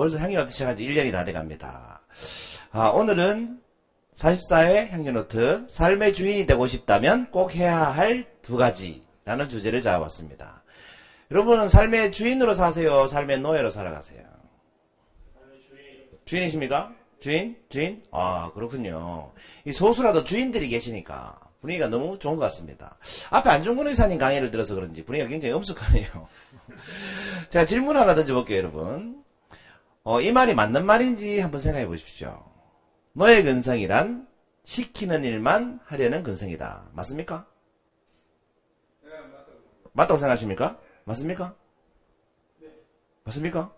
벌써 향기노트 시작한 지 1년이 다 돼갑니다. 아, 오늘은 44회 향기노트 삶의 주인이 되고 싶다면 꼭 해야 할 두 가지라는 주제를 잡아봤습니다. 여러분은 삶의 주인으로 사세요? 삶의 노예로 살아가세요? 주인 이십니까? 주인? 주인? 아, 그렇군요. 이 소수라도 주인들이 계시니까 분위기가 너무 좋은 것 같습니다. 앞에 안중근 의사님 강의를 들어서 그런지 분위기가 굉장히 엄숙하네요. 제가 질문 하나 던져볼게요, 여러분. 어, 이 말이 맞는 말인지 한번 생각해 보십시오. 노예 근성이란 시키는 일만 하려는 근성이다. 맞습니까? 맞다고 생각하십니까? 맞습니까? 맞습니까?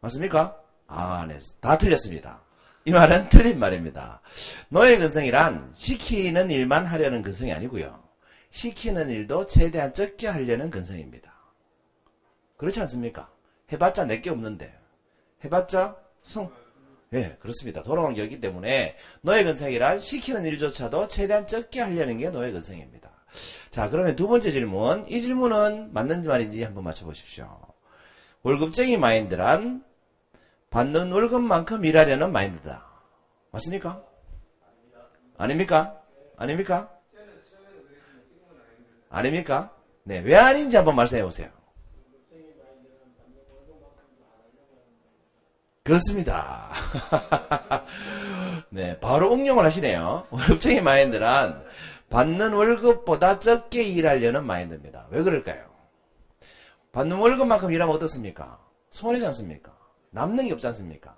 맞습니까? 아, 네. 다 틀렸습니다. 이 말은 틀린 말입니다. 노예 근성이란 시키는 일만 하려는 근성이 아니고요. 시키는 일도 최대한 적게 하려는 근성입니다. 그렇지 않습니까? 해봤자 내게 없는데. 해봤자 성. 예, 네, 그렇습니다. 돌아오는 게 없기 때문에 노예 근성이란 시키는 일조차도 최대한 적게 하려는 게 노예 근성입니다. 자, 그러면 두 번째 질문. 이 질문은 맞는지 말인지 한번 맞춰보십시오. 월급쟁이 마인드란 받는 월급만큼 일하려는 마인드다. 맞습니까? 아닙니까? 아닙니까? 아닙니까? 네, 왜 아닌지 한번 말씀해 보세요. 그렇습니다. 네, 바로 응용을 하시네요. 월급쟁이 마인드란 받는 월급보다 적게 일하려는 마인드입니다. 왜 그럴까요? 받는 월급만큼 일하면 어떻습니까? 손해지 않습니까? 남는 게 없지 않습니까?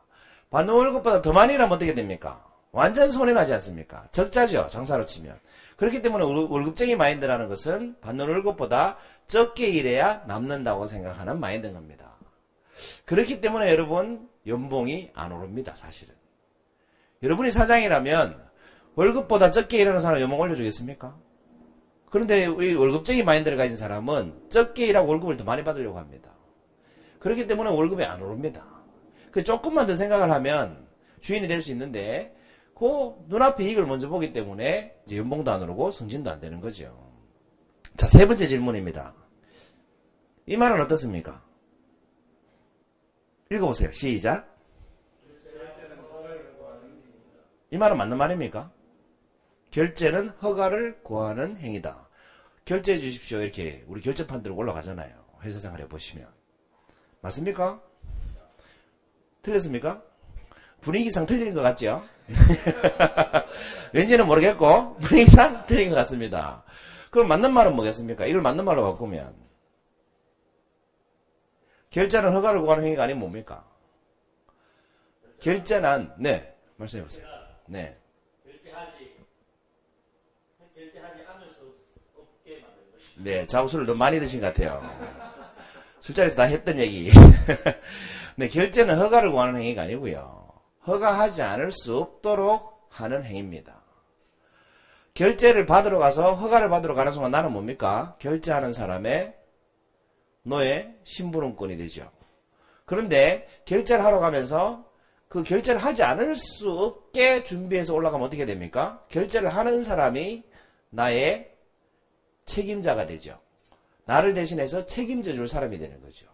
받는 월급보다 더 많이 일하면 어떻게 됩니까? 완전 손해나지 않습니까? 적자죠. 장사로 치면. 그렇기 때문에 월급쟁이 마인드라는 것은 받는 월급보다 적게 일해야 남는다고 생각하는 마인드인 겁니다. 그렇기 때문에 여러분 연봉이 안 오릅니다. 사실은. 여러분이 사장이라면 월급보다 적게 일하는 사람 연봉 올려주겠습니까? 그런데 이 월급쟁이 마인드를 가진 사람은 적게 일하고 월급을 더 많이 받으려고 합니다. 그렇기 때문에 월급이 안 오릅니다. 그 조금만 더 생각을 하면 주인이 될 수 있는데 그 눈앞에 이익을 먼저 보기 때문에 이제 연봉도 안 오르고 승진도 안 되는 거죠. 자, 세 번째 질문입니다. 이 말은 어떻습니까? 읽어보세요. 시작. 이 말은 맞는 말입니까? 결제는 허가를 구하는 행위다. 결제해 주십시오. 이렇게 우리 결제판 들고 올라가잖아요. 회사 생활해 보시면. 맞습니까? 틀렸습니까? 분위기상 틀린 것 같죠? 왠지는 모르겠고 분위기상 틀린 것 같습니다. 그럼 맞는 말은 뭐겠습니까? 이걸 맞는 말로 바꾸면 결제는 허가를 구하는 행위가 아니면 뭡니까? 결제는 네 말씀해 보세요. 네. 네, 자우술을 너무 많이 드신 것 같아요. 술자리에서 다 했던 얘기. 네, 결제는 허가를 구하는 행위가 아니고요. 허가하지 않을 수 없도록 하는 행위입니다. 결제를 받으러 가서 허가를 받으러 가는 순간 나는 뭡니까? 결제하는 사람의 노예 심부름권이 되죠. 그런데 결제를 하러 가면서 그 결제를 하지 않을 수 없게 준비해서 올라가면 어떻게 됩니까? 결제를 하는 사람이 나의 책임자가 되죠. 나를 대신해서 책임져 줄 사람이 되는 거죠.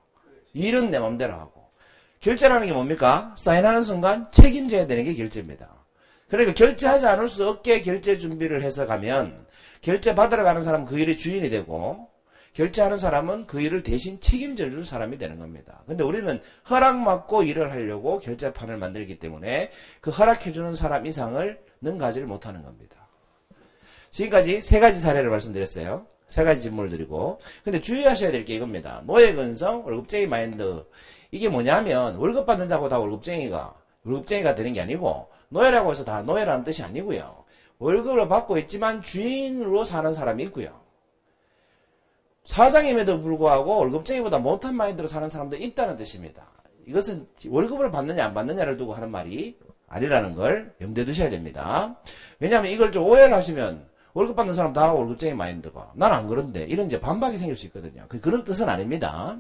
일은 내 맘대로 하고. 결제라는 게 뭡니까? 사인하는 순간 책임져야 되는 게 결제입니다. 그러니까 결제하지 않을 수 없게 결제 준비를 해서 가면 결제 받으러 가는 사람은 그 일의 주인이 되고 결제하는 사람은 그 일을 대신 책임져 줄 사람이 되는 겁니다. 근데 우리는 허락받고 일을 하려고 결제판을 만들기 때문에 그 허락해주는 사람 이상을 능가지를 못하는 겁니다. 지금까지 세 가지 사례를 말씀드렸어요. 세 가지 질문을 드리고. 근데 주의하셔야 될 게 이겁니다. 노예 근성, 월급쟁이 마인드. 이게 뭐냐면 월급 받는다고 다 월급쟁이가 월급쟁이가 되는 게 아니고 노예라고 해서 다 노예라는 뜻이 아니고요. 월급을 받고 있지만 주인으로 사는 사람이 있고요. 사장임에도 불구하고 월급쟁이보다 못한 마인드로 사는 사람도 있다는 뜻입니다. 이것은 월급을 받느냐 안 받느냐를 두고 하는 말이 아니라는 걸 염두에 두셔야 됩니다. 왜냐하면 이걸 좀 오해를 하시면 월급 받는 사람 다 월급쟁이 마인드가 난 안 그런데 이런 이제 반박이 생길 수 있거든요. 그, 그런 뜻은 아닙니다.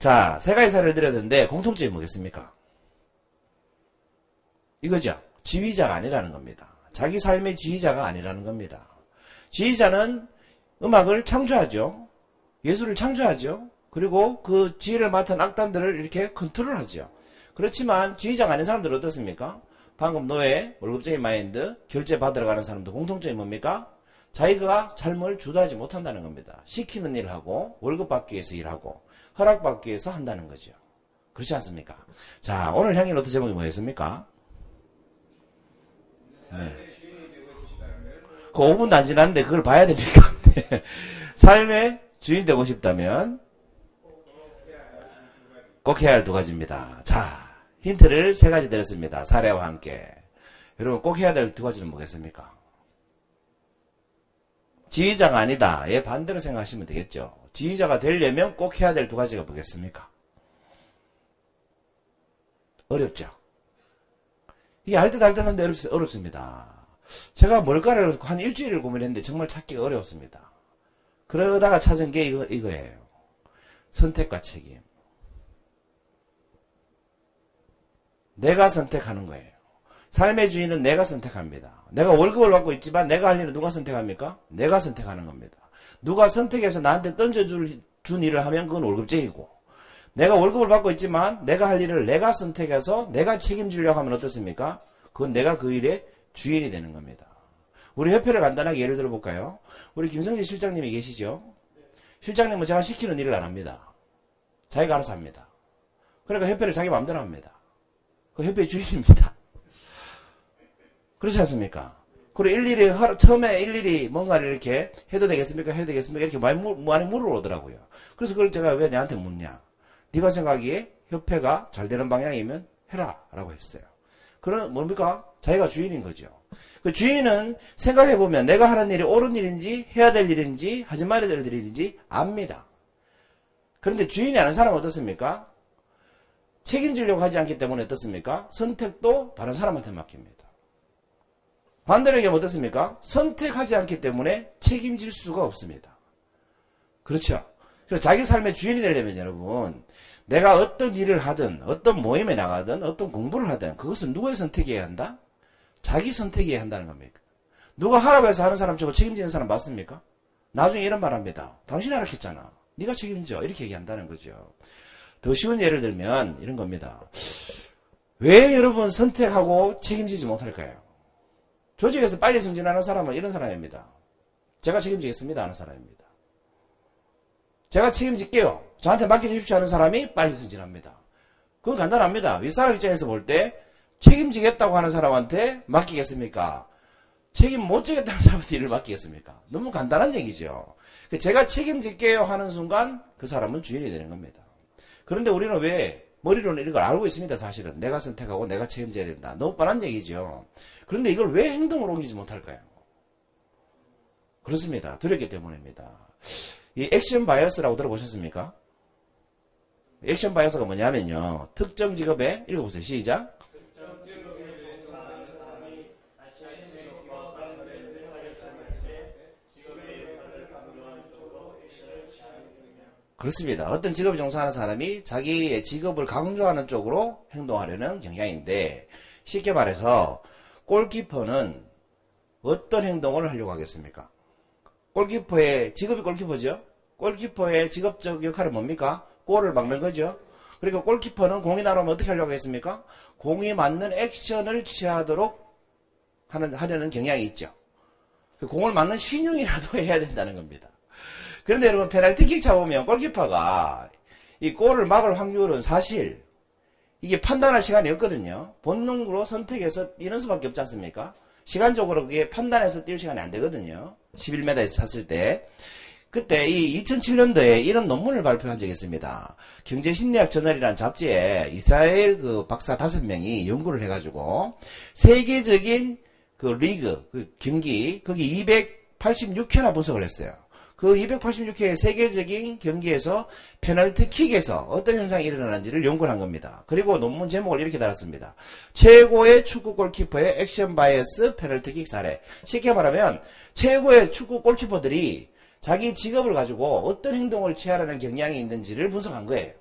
자, 세 가지 사례를 드렸는데 공통점이 뭐겠습니까? 이거죠. 지휘자가 아니라는 겁니다. 자기 삶의 지휘자가 아니라는 겁니다. 지휘자는 음악을 창조하죠. 예술을 창조하죠. 그리고 그 지휘를 맡은 악단들을 이렇게 컨트롤 하죠. 그렇지만 지휘자가 아닌 사람들은 어떻습니까? 방금 노예, 월급쟁이 마인드, 결제 받으러 가는 사람도 공통점이 뭡니까? 자기가 삶을 주도하지 못한다는 겁니다. 시키는 일을 하고 월급 받기 위해서 일하고 허락 받기 위해서 한다는 거죠. 그렇지 않습니까? 자, 오늘 향기 노트 제목이 뭐였습니까? 네. 그 5분도 안 지났는데 그걸 봐야 됩니까? 네. 삶의 주인 되고 싶다면 꼭 해야 할 두 가지입니다. 자, 힌트를 세 가지 드렸습니다. 사례와 함께. 여러분 꼭 해야 될 두 가지는 뭐겠습니까? 지휘자가 아니다. 예, 반대로 생각하시면 되겠죠. 지휘자가 되려면 꼭 해야 될 두 가지가 뭐겠습니까? 어렵죠. 이게 알듯 알듯 한데 어렵, 어렵습니다. 제가 뭘까를 한 일주일을 고민했는데 정말 찾기가 어려웠습니다. 그러다가 찾은 게 이거, 이거예요. 선택과 책임. 내가 선택하는 거예요. 삶의 주인은 내가 선택합니다. 내가 월급을 받고 있지만 내가 할 일은 누가 선택합니까? 내가 선택하는 겁니다. 누가 선택해서 나한테 던져줄 준 일을 하면 그건 월급쟁이고 내가 월급을 받고 있지만 내가 할 일을 내가 선택해서 내가 책임지려고 하면 어떻습니까? 그건 내가 그 일의 주인이 되는 겁니다. 우리 협회를 간단하게 예를 들어 볼까요? 우리 김성재 실장님이 계시죠? 실장님은 제가 시키는 일을 안 합니다. 자기가 알아서 합니다. 그러니까 협회를 자기 마음대로 합니다. 그 협회 주인입니다. 그렇지 않습니까? 그리고 일일이, 처음에 일일이 뭔가를 이렇게 해도 되겠습니까? 해도 되겠습니까? 이렇게 많이, 많이 물어오더라고요. 그래서 그걸 제가 왜 내한테 묻냐? 네가 생각하기에 협회가 잘 되는 방향이면 해라. 라고 했어요. 그런, 뭡니까? 자기가 주인인 거죠. 그 주인은 생각해 보면 내가 하는 일이 옳은 일인지, 해야 될 일인지, 하지 말아야 될 일인지 압니다. 그런데 주인이 아는 사람은 어떻습니까? 책임지려고 하지 않기 때문에 어떻습니까? 선택도 다른 사람한테 맡깁니다. 반대로 얘기하면 어떻습니까? 선택하지 않기 때문에 책임질 수가 없습니다. 그렇죠? 그래서 자기 삶의 주인이 되려면 여러분, 내가 어떤 일을 하든, 어떤 모임에 나가든, 어떤 공부를 하든, 그것은 누구의 선택이어야 한다? 자기 선택이어야 한다는 겁니까? 누가 하라고 해서 하는 사람 저거 책임지는 사람 맞습니까? 나중에 이런 말 합니다. 당신이 하락했잖아. 네가 책임져. 이렇게 얘기한다는 거죠. 더 쉬운 예를 들면 이런 겁니다. 왜 여러분 선택하고 책임지지 못할까요? 조직에서 빨리 승진하는 사람은 이런 사람입니다. 제가 책임지겠습니다 하는 사람입니다. 제가 책임질게요. 저한테 맡겨주십시오 하는 사람이 빨리 승진합니다. 그건 간단합니다. 윗사람 입장에서 볼 때 책임지겠다고 하는 사람한테 맡기겠습니까? 책임 못 지겠다는 사람한테 일을 맡기겠습니까? 너무 간단한 얘기죠. 제가 책임질게요 하는 순간 그 사람은 주인이 되는 겁니다. 그런데 우리는 왜 머리로는 이런 걸 알고 있습니다. 사실은 내가 선택하고 내가 책임져야 된다. 너무 뻔한 얘기죠. 그런데 이걸 왜 행동으로 옮기지 못할까요? 그렇습니다. 두렵기 때문입니다. 이 action bias라고 들어보셨습니까? action bias가 뭐냐면요. 특정 직업에 읽어보세요. 시작. 그렇습니다. 어떤 직업에 종사하는 사람이 자기의 직업을 강조하는 쪽으로 행동하려는 경향인데 쉽게 말해서 골키퍼는 어떤 행동을 하려고 하겠습니까? 골키퍼의 직업이 골키퍼죠. 골키퍼의 직업적 역할은 뭡니까? 골을 막는 거죠. 그리고 골키퍼는 공이 날아오면 어떻게 하려고 했습니까? 공이 맞는 액션을 취하도록 하는 하려는 경향이 있죠. 공을 맞는 신용이라도 해야 된다는 겁니다. 그런데 여러분 페널티킥 잡으면 골키퍼가 이 골을 막을 확률은 사실 이게 판단할 시간이 없거든요. 본능으로 선택해서 뛰는 수밖에 없지 않습니까? 시간적으로 그게 판단해서 뛸 시간이 안 되거든요. 11m에서 찼을 때. 그때 이 2007년도에 이런 논문을 발표한 적이 있습니다. 경제심리학 저널이라는 잡지에 이스라엘 그 박사 다섯 명이 연구를 해가지고 세계적인 그 리그, 그 경기, 거기 286회나 분석을 했어요. 그 286회 세계적인 경기에서 페널티킥에서 어떤 현상이 일어나는지를 연구를 한 겁니다. 그리고 논문 제목을 이렇게 달았습니다. 최고의 축구 골키퍼의 action bias 페널티킥 사례. 쉽게 말하면 최고의 축구 골키퍼들이 자기 직업을 가지고 어떤 행동을 취하려는 경향이 있는지를 분석한 거예요.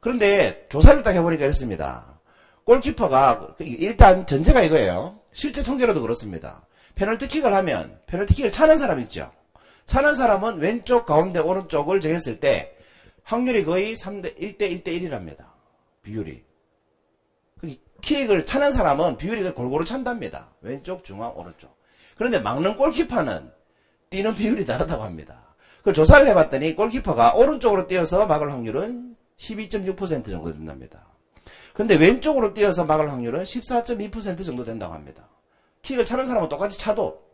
그런데 조사를 딱 해보니까 이렇습니다. 골키퍼가 일단 전제가 이거예요. 실제 통계로도 그렇습니다. 페널티킥을 하면 페널티킥을 차는 사람 있죠. 차는 사람은 왼쪽, 가운데, 오른쪽을 정했을 때 확률이 거의 3대 1대 1대 1이랍니다. 비율이. 킥을 차는 사람은 비율이 골고루 찬답니다. 왼쪽, 중앙, 오른쪽. 그런데 막는 골키퍼는 뛰는 비율이 다르다고 합니다. 그 조사를 해봤더니 골키퍼가 오른쪽으로 뛰어서 막을 확률은 12.6% 정도 된답니다. 근데 왼쪽으로 뛰어서 막을 확률은 14.2% 정도 된다고 합니다. 킥을 차는 사람은 똑같이 차도.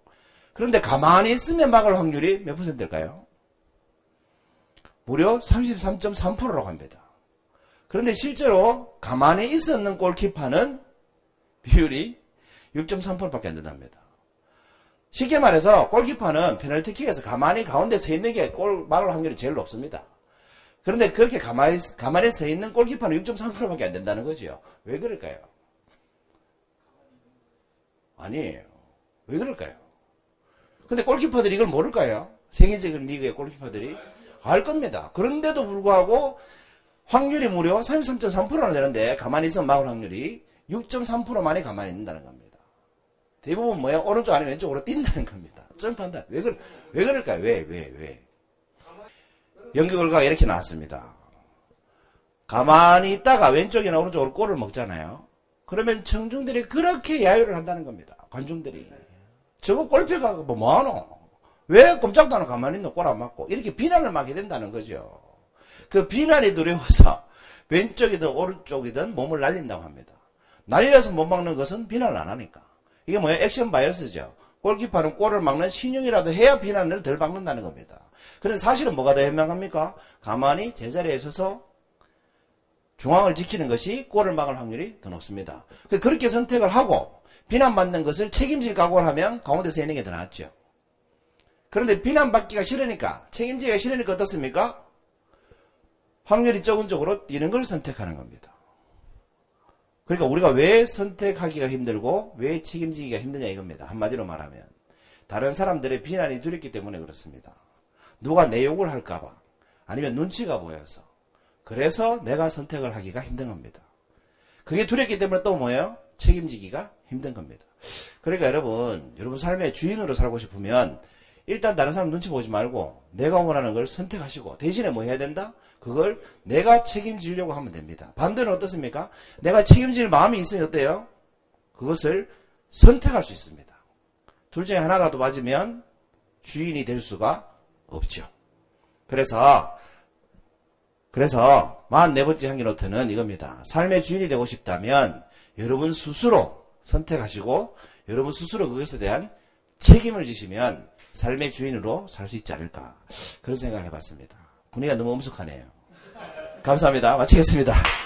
그런데 가만히 있으면 막을 확률이 몇 퍼센트일까요? 무려 33.3%라고 합니다. 그런데 실제로 가만히 있었는 골키퍼는 비율이 6.3%밖에 안 된답니다. 쉽게 말해서 골키퍼는 페널티킥에서 가만히 가운데 서 있는 게 골 막을 확률이 제일 높습니다. 그런데 그렇게 가만히, 가만히 서 있는 골키퍼는 6.3%밖에 안 된다는 거죠. 왜 그럴까요? 아니에요. 왜 그럴까요? 근데 골키퍼들이 이걸 모를까요? 세계적인 리그의 골키퍼들이 알 겁니다. 그런데도 불구하고 확률이 무려 33.3%나 되는데 가만히 있으면 막을 확률이 6.3%만이 가만히 있는다는 겁니다. 대부분 뭐야? 오른쪽 아니면 왼쪽으로 뛴다는 겁니다. 점프한다. 왜, 그, 왜 그럴까요? 왜, 왜, 왜? 연구 결과가 이렇게 나왔습니다. 가만히 있다가 왼쪽이나 오른쪽으로 골을 먹잖아요. 그러면 청중들이 그렇게 야유를 한다는 겁니다. 관중들이. 저거 골프가 뭐 뭐하노? 왜 꼼짝도 안 하고 가만히 있노? 골안 맞고. 이렇게 비난을 막게 된다는 거죠. 그 비난이 두려워서 왼쪽이든 오른쪽이든 몸을 날린다고 합니다. 날려서 못 막는 것은 비난을 안 하니까. 이게 뭐예요? 액션 바이어스죠. 골키퍼는 골을 막는 신용이라도 해야 비난을 덜 받는다는 겁니다. 그런데 사실은 뭐가 더 현명합니까? 가만히 제자리에 서서 중앙을 지키는 것이 골을 막을 확률이 더 높습니다. 그렇게 선택을 하고 비난받는 것을 책임질 각오를 하면 가운데서 있는 게더 낫죠. 그런데 비난받기가 싫으니까 책임지기가 싫으니까 어떻습니까? 확률이 적은 쪽으로 뛰는 걸 선택하는 겁니다. 그러니까 우리가 왜 선택하기가 힘들고 왜 책임지기가 힘드냐 이겁니다. 한마디로 말하면 다른 사람들의 비난이 두렵기 때문에 그렇습니다. 누가 내 욕을 할까봐 아니면 눈치가 보여서 그래서 내가 선택을 하기가 힘든 겁니다. 그게 두렵기 때문에 또 뭐예요? 책임지기가 힘든 겁니다. 그러니까 여러분, 여러분 삶의 주인으로 살고 싶으면 일단 다른 사람 눈치 보지 말고 내가 원하는 걸 선택하시고 대신에 뭐 해야 된다? 그걸 내가 책임지려고 하면 됩니다. 반대는 어떻습니까? 내가 책임질 마음이 있으면 어때요? 그것을 선택할 수 있습니다. 둘 중에 하나라도 맞으면 주인이 될 수가 없죠. 그래서 그래서 44번째 향기 노트는 이겁니다. 삶의 주인이 되고 싶다면 여러분 스스로 선택하시고 여러분 스스로 그것에 대한 책임을 지시면 삶의 주인으로 살 수 있지 않을까 그런 생각을 해봤습니다. 분위기가 너무 엄숙하네요. 감사합니다. 마치겠습니다.